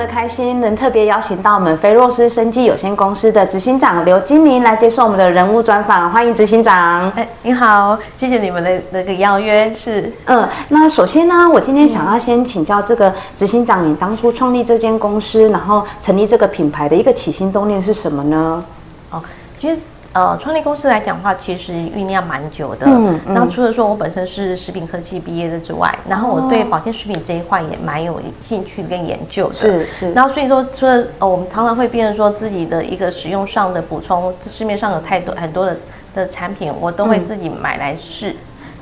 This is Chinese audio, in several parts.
的开心，能特别邀请到我们菲洛斯生技有限公司的执行长刘金玲来接受我们的人物专访，欢迎执行长。哎，你好，谢谢你们的那个邀约。是，嗯，那首先呢，我今天想要先请教这个执行长，你当初创立这间公司，然后成立这个品牌的一个起心动念是什么呢？哦，其实。呃，创立公司来讲的话，其实酝酿蛮久的。嗯嗯。那除了说我本身是食品科技毕业的之外，然后我对保健食品这一块也蛮有兴趣跟研究的。是是。然后所以说，除了呃，我们常常会变成说自己的一个使用上的补充，市面上有太多很多的的产品，我都会自己买来试。嗯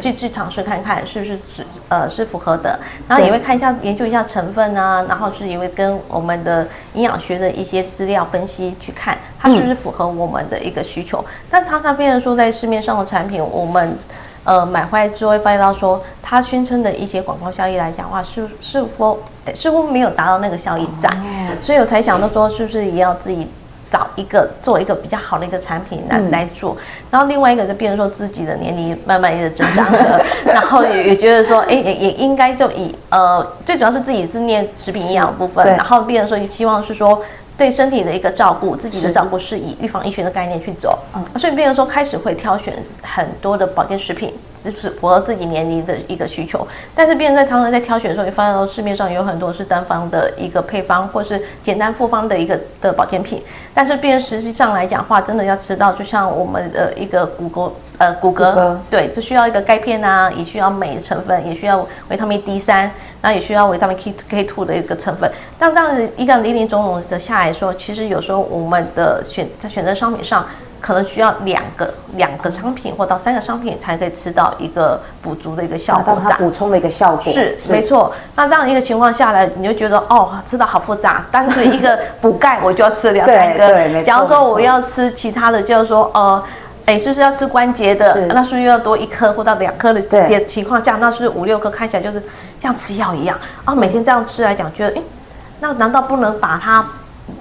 去去尝试看看是不是是呃是符合的，然后也会看一下研究一下成分啊，然后是也会跟我们的营养学的一些资料分析去看它是不是符合我们的一个需求。嗯、但常常变成说在市面上的产品，我们呃买回来之后会发现到说，它宣称的一些广告效益来讲的话，是是否似乎没有达到那个效益在，哦、所以我才想到说是不是也要自己。找一个做一个比较好的一个产品来、嗯、来做，然后另外一个就变成说自己的年龄慢慢也增长了，然后也也觉得说，哎也也应该就以呃最主要是自己是念食品营养部分，然后变成说希望是说对身体的一个照顾，自己的照顾是以预防医学的概念去走，嗯，所以变成说开始会挑选很多的保健食品。就是符合自己年龄的一个需求，但是别人在常常在挑选的时候，你发现到市面上有很多是单方的一个配方，或是简单复方的一个的保健品，但是别人实际上来讲话，真的要吃到，就像我们的一个骨骼呃骨骼，对，就需要一个钙片啊，也需要镁的成分，也需要维他命 D 三，那也需要维他命 K K two 的一个成分，但这样子一个零零总总的下来说，其实有时候我们的选在选择商品上。可能需要两个两个商品或到三个商品才可以吃到一个补足的一个效果，达到它补充的一个效果。是，是没错。那这样一个情况下来，你就觉得哦，吃的好复杂。单纯一个补钙，我就要吃两 三个。对对，没错。假如说我要吃其他的，就是说呃，哎，是不是要吃关节的？是那是不是要多一颗或到两颗的的情况下，那是不是五六颗，看起来就是像吃药一样。啊，每天这样吃来讲，觉得哎，那难道不能把它？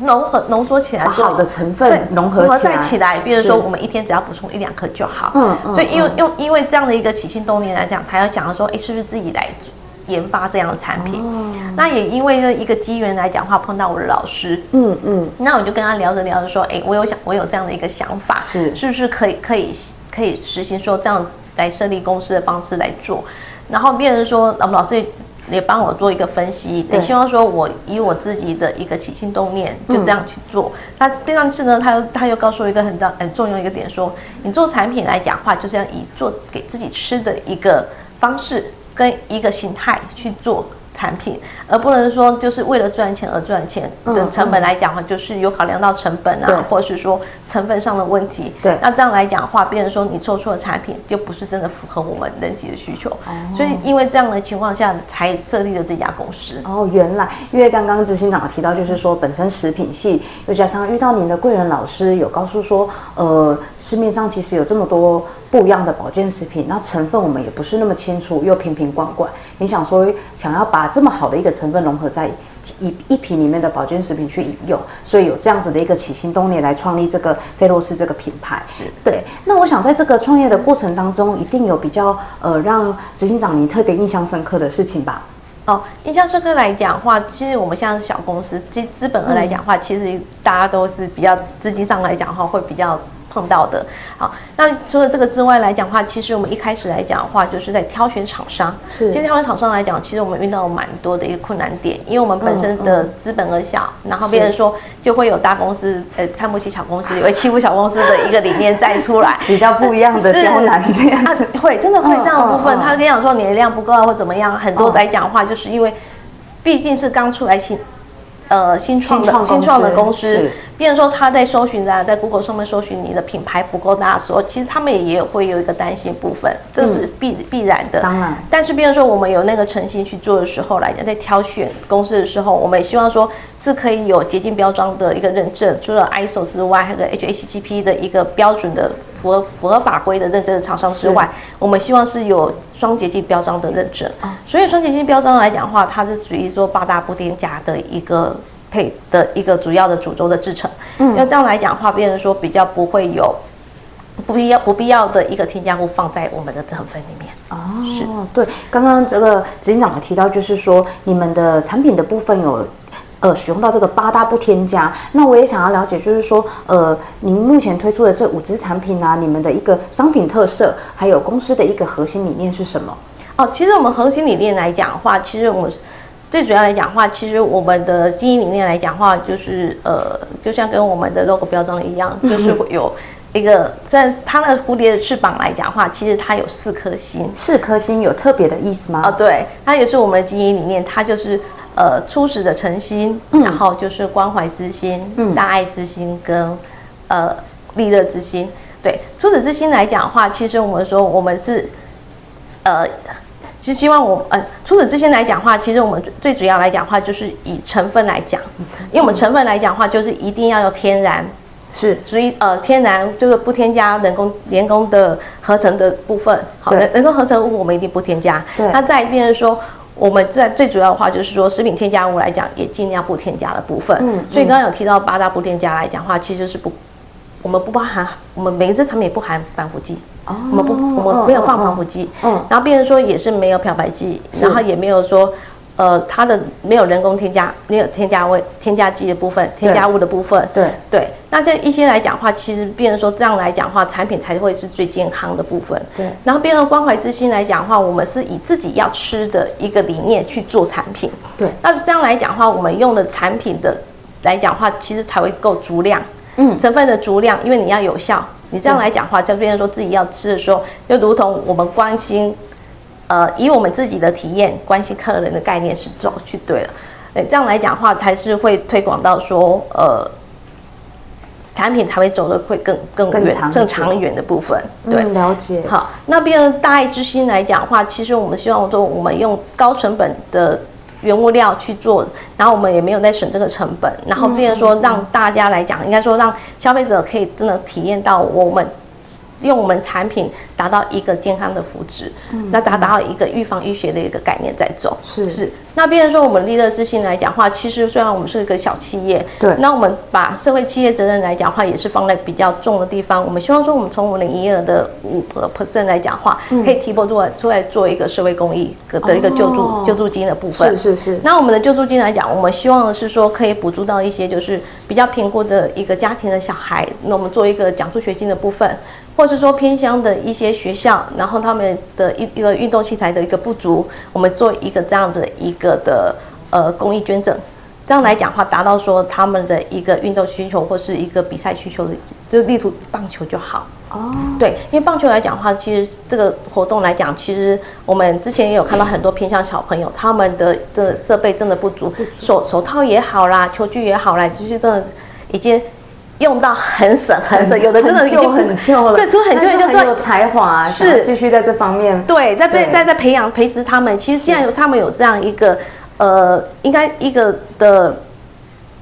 浓合浓缩起来，好的成分融合在起来。比如说，我们一天只要补充一两颗就好。嗯嗯。所以，因为用因为这样的一个起心动念来讲，他要想要说，哎，是不是自己来研发这样的产品？哦。那也因为这一个机缘来讲的话，碰到我的老师。嗯嗯。那我就跟他聊着聊着说，哎，我有想，我有这样的一个想法，是是不是可以可以可以实行说这样来设立公司的方式来做？然后别人说，我们老师。也帮我做一个分析，也希望说我以我自己的一个起心动念就这样去做。那、嗯、这样子呢，他又他又告诉我一个很大很重要一个点说，说你做产品来讲话，就是要以做给自己吃的一个方式跟一个形态去做。产品，而不能说就是为了赚钱而赚钱嗯成本来讲的话，就是有考量到成本啊，或者是说成分上的问题。对，那这样来讲的话，变成说你做出的产品就不是真的符合我们人体的需求。哦，所以因为这样的情况下，才设立了这家公司。哦，原来因为刚刚执行长提到，就是说本身食品系，又加上遇到您的贵人老师，有告诉说，呃，市面上其实有这么多不一样的保健食品，那成分我们也不是那么清楚，又瓶瓶罐罐。你想说想要把这么好的一个成分融合在一一瓶里面的保健食品去饮用，所以有这样子的一个起心动念来创立这个菲洛斯这个品牌。是对。那我想在这个创业的过程当中，一定有比较呃让执行长你特别印象深刻的事情吧？哦，印象深刻来讲的话，其实我们像小公司，资资本额来讲的话，嗯、其实大家都是比较资金上来讲的话会比较。碰到的，好，那除了这个之外来讲的话，其实我们一开始来讲的话，就是在挑选厂商。是，其实挑选厂商来讲，其实我们遇到蛮多的一个困难点，因为我们本身的资本额小，嗯嗯、然后别人说就会有大公司呃看不起小公司，也会欺负小公司的一个理念再出来，比较不一样的 刁难这样子。会真的会这样的部分，他跟你讲说你的量不够啊或怎么样，很多来讲的话，就是因为毕竟是刚出来新。呃，新创的新创的公司，比如说他在搜寻啊，在 Google 上面搜寻你的品牌不够大的时候，其实他们也有会有一个担心部分，这是必、嗯、必然的。当然，但是比如说我们有那个诚心去做的时候来讲，在挑选公司的时候，我们也希望说是可以有洁净标装的一个认证，除了 ISO 之外，还有 HACCP 的一个标准的符合符合法规的认证的厂商之外，我们希望是有双洁净标章的认证。啊，所以双洁净标章来讲的话，它是属于说八大不添加的一个配的一个主要的主轴的制成。嗯，要这样来讲的话，变成说比较不会有不必要不必要的一个添加物放在我们的成分里面。哦，是对，刚刚这个执行长提到，就是说你们的产品的部分有。呃，使用到这个八大不添加，那我也想要了解，就是说，呃，您目前推出的这五支产品啊，你们的一个商品特色，还有公司的一个核心理念是什么？哦，其实我们核心理念来讲的话，其实我们最主要来讲的话，其实我们的经营理念来讲的话，就是呃，就像跟我们的 logo 标章一样，就是有一个在它的蝴蝶的翅膀来讲的话，其实它有四颗星，四颗星有特别的意思吗？啊、哦，对，它也是我们的经营理念，它就是。呃，初始的诚心，嗯，然后就是关怀之心，嗯，大爱之心跟呃利乐之心。对，初始之心来讲的话，其实我们说我们是呃，其实希望我呃初始之心来讲的话，其实我们最主要来讲的话，就是以成分来讲，因为我们成分来讲的话，就是一定要有天然，是，所以呃天然就是不添加人工人工的合成的部分，好，人人工合成物我们一定不添加。对，那再一遍说。我们在最主要的话就是说，食品添加物来讲，也尽量不添加的部分。嗯，所以刚刚有提到八大不添加来讲的话，其实是不，我们不包含，我们每一支产品不含防腐剂。哦。我们不，我们没有放防腐剂。嗯。然后变成说也是没有漂白剂，然后也没有说。呃，它的没有人工添加，没有添加味、添加剂的部分，添加物的部分，对对。那这一些来讲的话，其实变成说这样来讲的话，产品才会是最健康的部分。对。然后变成关怀之心来讲的话，我们是以自己要吃的一个理念去做产品。对。那这样来讲的话，我们用的产品的来讲的话，其实才会够足量。嗯。成分的足量，因为你要有效，你这样来讲的话，就变成说自己要吃的时候，就如同我们关心。呃，以我们自己的体验，关心客人的概念是走去对了，哎，这样来讲的话，才是会推广到说，呃，产品才会走得会更更远、更长，更长远的部分。对，嗯、了解。好，那边大爱之心来讲的话，其实我们希望说，我们用高成本的原物料去做，然后我们也没有在省这个成本，然后变成说让大家来讲，嗯、应该说让消费者可以真的体验到我们。用我们产品达到一个健康的福祉，嗯，那达到一个预防医学的一个概念在走，是是。那比如说我们利乐之心来讲的话，其实虽然我们是一个小企业，对，那我们把社会企业责任来讲的话，也是放在比较重的地方。我们希望说，我们从我们的营业额的五个 percent 来讲的话，嗯，可以提拨出来出来做一个社会公益的一个救助，哦，救助金的部分。是是是。那我们的救助金来讲，我们希望的是说，可以补助到一些就是比较贫困的一个家庭的小孩，那我们做一个奖助学金的部分。或是说偏乡的一些学校，然后他们的一一个运动器材的一个不足，我们做一个这样子一个的呃公益捐赠，这样来讲的话，达到说他们的一个运动需求或是一个比赛需求的，就例如棒球就好。哦，对，因为棒球来讲的话，其实这个活动来讲，其实我们之前也有看到很多偏乡小朋友，他们的的设备真的不足，手手套也好啦，球具也好啦，就是真的已经。用到很省很省，有的真的已经很旧了。对，就很多人就很有才华，是继续在这方面。对，在在在在培养培植他们。其实现在有他们有这样一个呃，应该一个的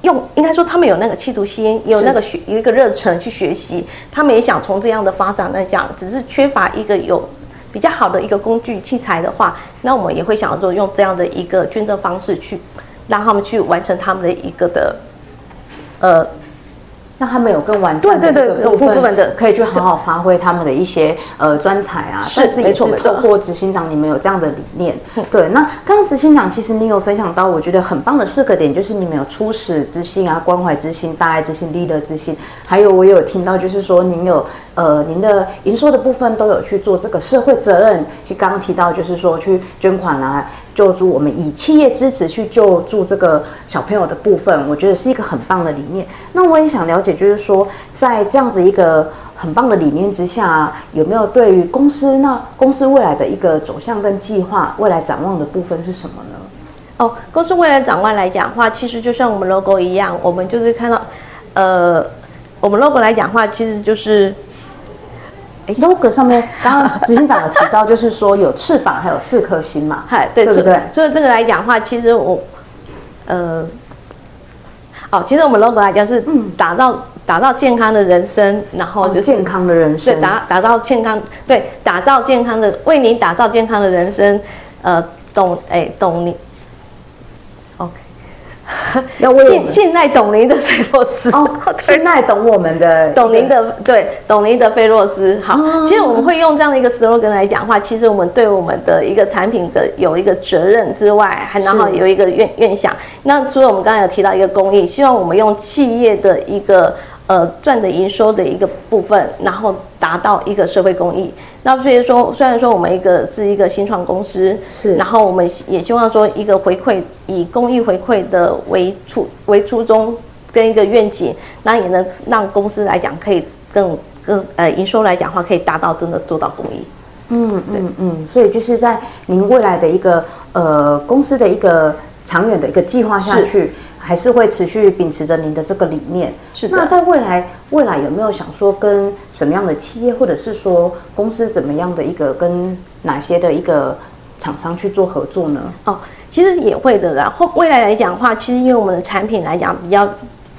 用，应该说他们有那个企图心，有那个学有一个热忱去学习。他们也想从这样的发展来讲，只是缺乏一个有比较好的一个工具器材的话，那我们也会想要说用这样的一个捐赠方式去让他们去完成他们的一个的呃。让他们有更完善的这个部分，可以去好好发挥他们的一些呃专才啊。是，但是也是透过执行长，你们有这样的理念。对，那刚刚执行长其实你有分享到，我觉得很棒的四个点，就是你们有初始之心啊、关怀之心、大爱之心、利乐之心，还有我也有听到，就是说您有呃您的营收的部分都有去做这个社会责任，就刚刚提到就是说去捐款啊。救助我们以企业支持去救助这个小朋友的部分，我觉得是一个很棒的理念。那我也想了解，就是说在这样子一个很棒的理念之下，有没有对于公司那公司未来的一个走向跟计划，未来展望的部分是什么呢？哦，公司未来展望来讲的话，其实就像我们 logo 一样，我们就是看到，呃，我们 logo 来讲的话，其实就是。Logo 上面刚刚执行长有提到，就是说有翅膀，还有四颗星嘛，嗨，对，对不对？所以这个来讲的话，其实我，呃，哦，其实我们 logo 来讲是打造打造健康的人生，然后就是、哦、健康的人生，对，打打造健康，对，打造健康的，为您打造健康的人生，呃，懂，哎，懂你。要为信信赖董林的菲洛斯。哦，信赖懂我们的董林的对。董林的菲洛斯。好，哦，其实我们会用这样的一个 slogan 来讲话，其实我们对我们的一个产品的有一个责任之外，还然后有一个愿愿想。那除了我们刚才有提到一个公益，希望我们用企业的一个呃赚的营收的一个部分，然后达到一个社会公益。那所以说，虽然说我们一个是一个新创公司，是，然后我们也希望说一个回馈，以公益回馈的为初为初衷跟一个愿景，那也能让公司来讲可以更更呃营收来讲的话，可以达到真的做到公益。嗯嗯嗯，所以就是在您未来的一个呃公司的一个长远的一个计划下去。还是会持续秉持着您的这个理念。是的。那在未来，未来有没有想说跟什么样的企业，或者是说公司怎么样的一个跟哪些的一个厂商去做合作呢？哦，其实也会的啦。后未来来讲的话，其实因为我们的产品来讲比较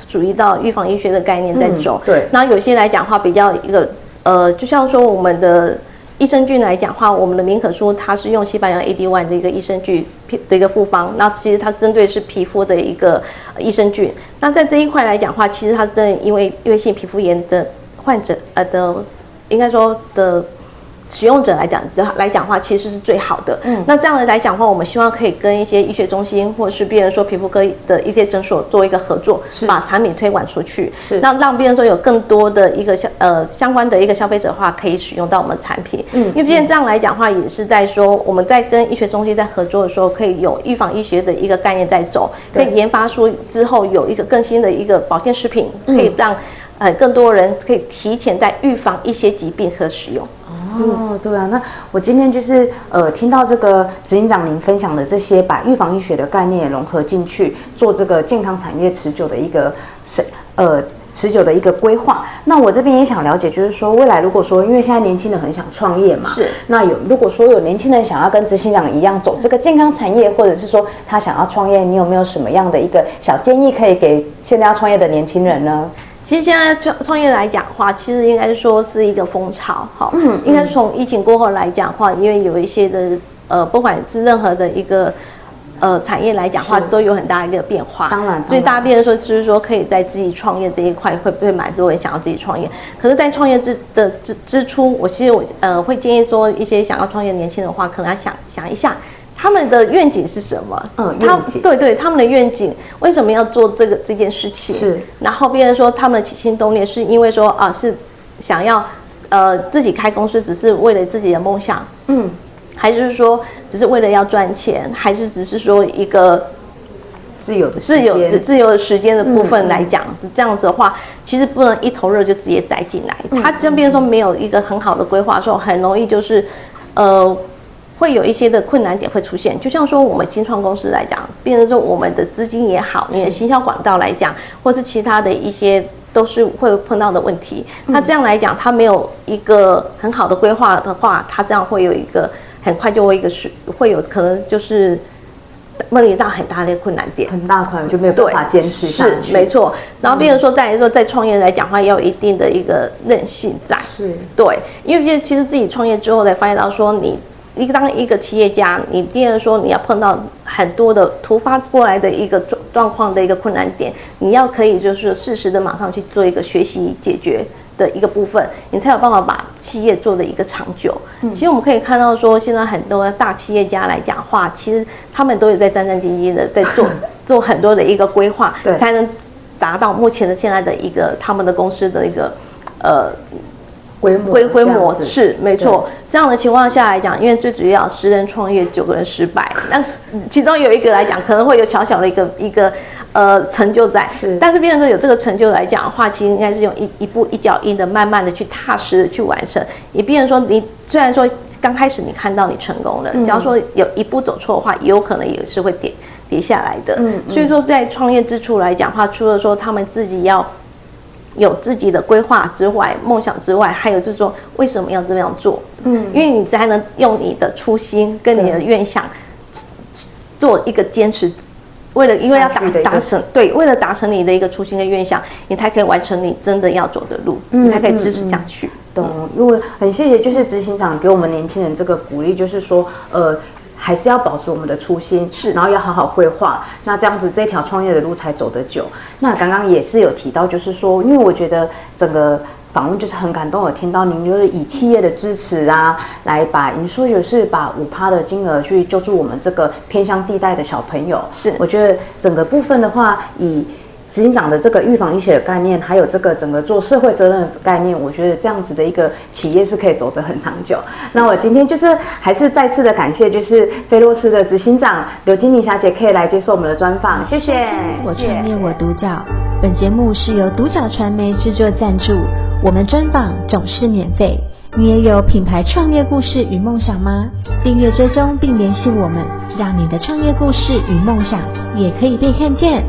注意到预防医学的概念在走。嗯、对。那有些来讲的话，比较一个呃，就像说我们的。益生菌来讲话，我们的敏可舒它是用西班牙 AD One 的一个益生菌的一个复方，那其实它针对是皮肤的一个益生菌。那在这一块来讲话，其实它的因为因为性皮肤炎的患者呃的，应该说的。使用者来讲来讲的话，其实是最好的。嗯，那这样的来讲的话，我们希望可以跟一些医学中心或者是病人说皮肤科的一些诊所做一个合作，是把产品推广出去，是那让病人说有更多的一个相呃相关的一个消费者的话可以使用到我们产品。嗯，因为毕竟这样来讲的话，也是在说我们在跟医学中心在合作的时候，可以有预防医学的一个概念在走，可以研发出之后有一个更新的一个保健食品，可以让。呃，更多人可以提前在预防一些疾病和使用。哦，对啊，那我今天就是呃听到这个执行长您分享的这些，把预防医学的概念也融合进去，做这个健康产业持久的一个是呃持久的一个规划。那我这边也想了解，就是说未来如果说，因为现在年轻人很想创业嘛，是。那有如果说有年轻人想要跟执行长一样走这个健康产业，或者是说他想要创业，你有没有什么样的一个小建议可以给现在要创业的年轻人呢？其实现在创创业来讲的话，其实应该是说是一个风潮，好，嗯，应该是从疫情过后来讲的话，因为有一些的呃，不管是任何的一个呃产业来讲的话，都有很大一个变化。当然，所以大家变成说，就是说可以在自己创业这一块，会不会蛮多人想要自己创业？可是，在创业之的之之初，我其实我呃会建议说，一些想要创业的年轻人的话，可能要想想一下。他们的愿景是什么？嗯，他。对对，他们的愿景为什么要做这个这件事情？是。然后别人说他们起心动念是因为说啊是想要呃自己开公司，只是为了自己的梦想。嗯。还是说只是为了要赚钱？还是只是说一个自由的自由自由的时间的部分来讲？这样子的话，其实不能一头热就直接栽进来。嗯、他这边说没有一个很好的规划的时候，很容易就是呃。会有一些的困难点会出现，就像说我们新创公司来讲，变成说我们的资金也好，你的行销管道来讲，或是其他的一些都是会碰到的问题。那这样来讲，他没有一个很好的规划的话，他这样会有一个很快就会一个是会有可能就是面临到很大的困难点，很大可能就没有办法坚持下去。是没错。然后变成说再来说在创业来讲的话，要有一定的一个韧性在。是。对，因为其实自己创业之后才发现到说你。一个当一个企业家，你第二说你要碰到很多的突发过来的一个状状况的一个困难点，你要可以就是适时的马上去做一个学习解决的一个部分，你才有办法把企业做的一个长久。嗯，其实我们可以看到说，现在很多大企业家来讲话，其实他们都有在战战兢兢的在做 做很多的一个规划，对，才能达到目前的现在的一个他们的公司的一个呃。规模规规模是没错，这样的情况下来讲，因为最主要十人创业九个人失败，那其中有一个来讲可能会有小小的一个一个呃成就在，是，但是变成说有这个成就来讲的话，其实应该是用一一步一脚印的，慢慢的去踏实的去完成。也变成说你虽然说刚开始你看到你成功了，假如说有一步走错的话，也有可能也是会跌跌下来的。嗯，所以说在创业之初来讲的话，除了说他们自己要。有自己的规划之外，梦想之外，还有就是说为什么要这样做？嗯，因为你才能用你的初心跟你的愿想做一个坚持为了因为要达达成对，为了达成你的一个初心跟愿想，你才可以完成你真的要走的路，嗯、你才可以支持下去。嗯嗯、懂，因为很谢谢就是执行长给我们年轻人这个鼓励，就是说呃。还是要保持我们的初心，是，然后要好好规划，那这样子这条创业的路才走得久。那刚刚也是有提到，就是说，因为我觉得整个访问就是很感动，我听到您就是以企业的支持啊，来把您说就是把五趴的金额去救助我们这个偏乡地带的小朋友。是，我觉得整个部分的话，以执行长的这个预防医学的概念，还有这个整个做社会责任的概念，我觉得这样子的一个企业是可以走得很长久。那我今天就是还是再次的感谢，就是菲洛斯的执行长刘金妮小姐可以来接受我们的专访，谢谢。我创业我独角，本节目是由独角传媒制作赞助，我们专访总是免费。你也有品牌创业故事与梦想吗？订阅追踪并联系我们，让你的创业故事与梦想也可以被看见。